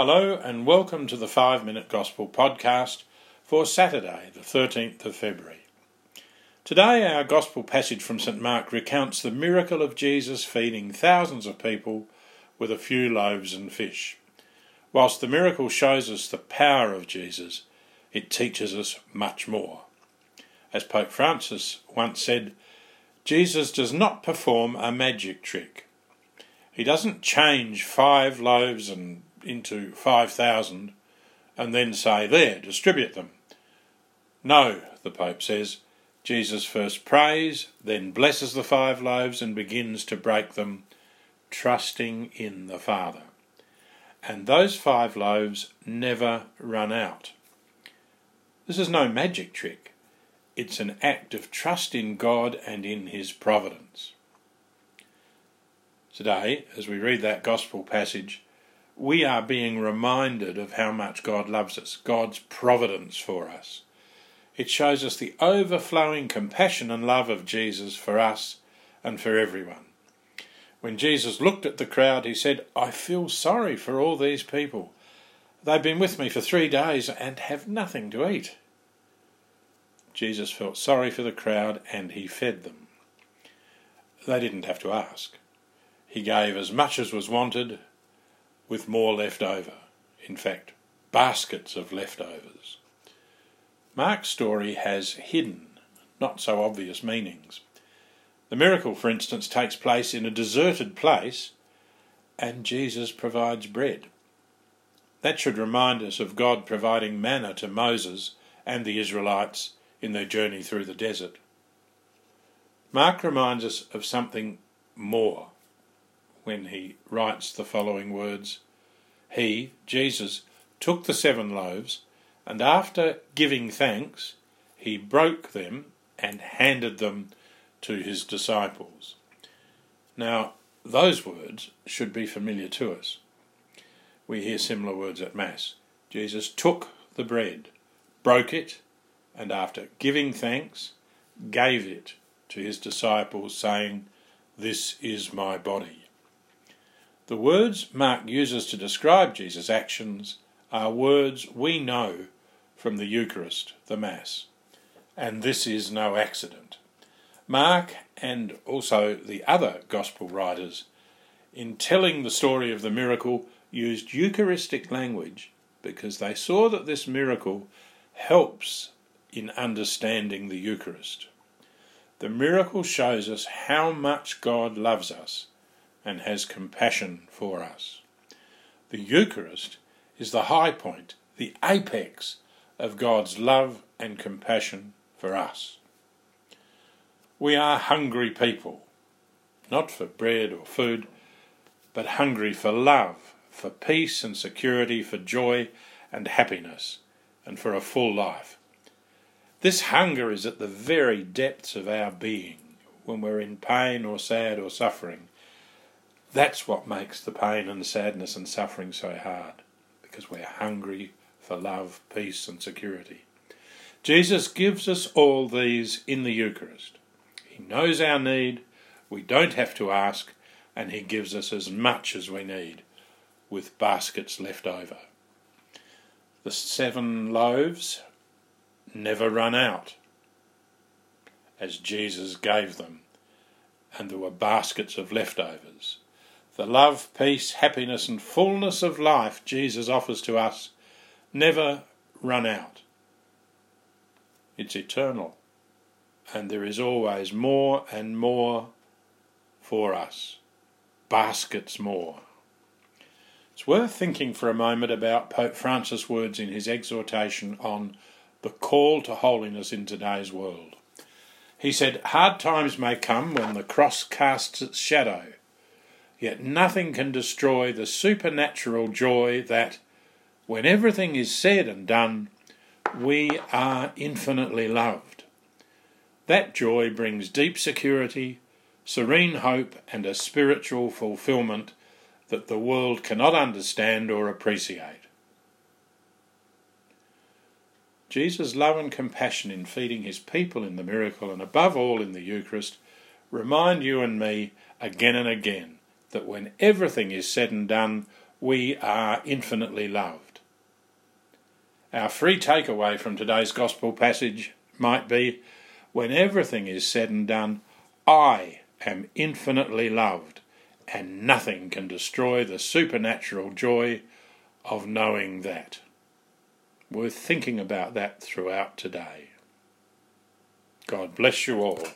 Hello, and welcome to the 5 Minute Gospel Podcast for Saturday, the 13th of February. Today, our Gospel passage from St. Mark recounts the miracle of Jesus feeding thousands of people with a few loaves and fish. Whilst the miracle shows us the power of Jesus, it teaches us much more. As Pope Francis once said, Jesus does not perform a magic trick. He doesn't change five loaves and into five thousand and then say, There, distribute them. No, the Pope says, Jesus first prays, then blesses the five loaves and begins to break them, trusting in the Father. And those five loaves never run out. This is no magic trick. It's an act of trust in God and in His providence. Today, as we read that Gospel passage, we are being reminded of how much God loves us, God's providence for us. It shows us the overflowing compassion and love of Jesus for us and for everyone. When Jesus looked at the crowd, he said, I feel sorry for all these people. They've been with me for three days and have nothing to eat. Jesus felt sorry for the crowd and he fed them. They didn't have to ask. He gave as much as was wanted, with more left over. In fact, baskets of leftovers. Mark's story has hidden, not so obvious meanings. The miracle, for instance, takes place in a deserted place, and Jesus provides bread. That should remind us of God providing manna to Moses and the Israelites in their journey through the desert. Mark reminds us of something more when he writes the following words He, Jesus, took the seven loaves, and after giving thanks, he broke them and handed them to his disciples. Now, those words should be familiar to us. We hear similar words at Mass. Jesus took the bread, broke it, and after giving thanks, gave it to his disciples, saying, This is my body. The words Mark uses to describe Jesus' actions are words we know from the Eucharist, the Mass, and this is no accident. Mark and also the other Gospel writers, in telling the story of the miracle, used Eucharistic language because they saw that this miracle helps in understanding the Eucharist. The miracle shows us how much God loves us and has compassion for us. The Eucharist is the high point, the apex of God's love and compassion for us. We are hungry people, not for bread or food, but hungry for love, for peace and security, for joy and happiness, and for a full life. This hunger is at the very depths of our being when we're in pain or sad or suffering. That's what makes the pain and sadness and suffering so hard, because we're hungry for love, peace, and security. Jesus gives us all these in the Eucharist. He knows our need, we don't have to ask, and He gives us as much as we need, with baskets left over. The seven loaves never run out, as Jesus gave them, and there were baskets of leftovers. The love, peace, happiness, and fullness of life Jesus offers to us never run out. It's eternal, and there is always more and more for us. Baskets more. It's worth thinking for a moment about Pope Francis' words in his exhortation on the call to holiness in today's world. He said, Hard times may come when the cross casts its shadow, yet nothing can destroy the supernatural joy that, when everything is said and done, we are infinitely loved. That joy brings deep security, serene hope, and a spiritual fulfillment that the world cannot understand or appreciate. Jesus' love and compassion in feeding his people in the miracle and above all in the Eucharist remind you and me again and again that when everything is said and done, we are infinitely loved. Our free takeaway from today's Gospel passage might be when everything is said and done, I am infinitely loved, and nothing can destroy the supernatural joy of knowing that. Worth thinking about that throughout today. God bless you all.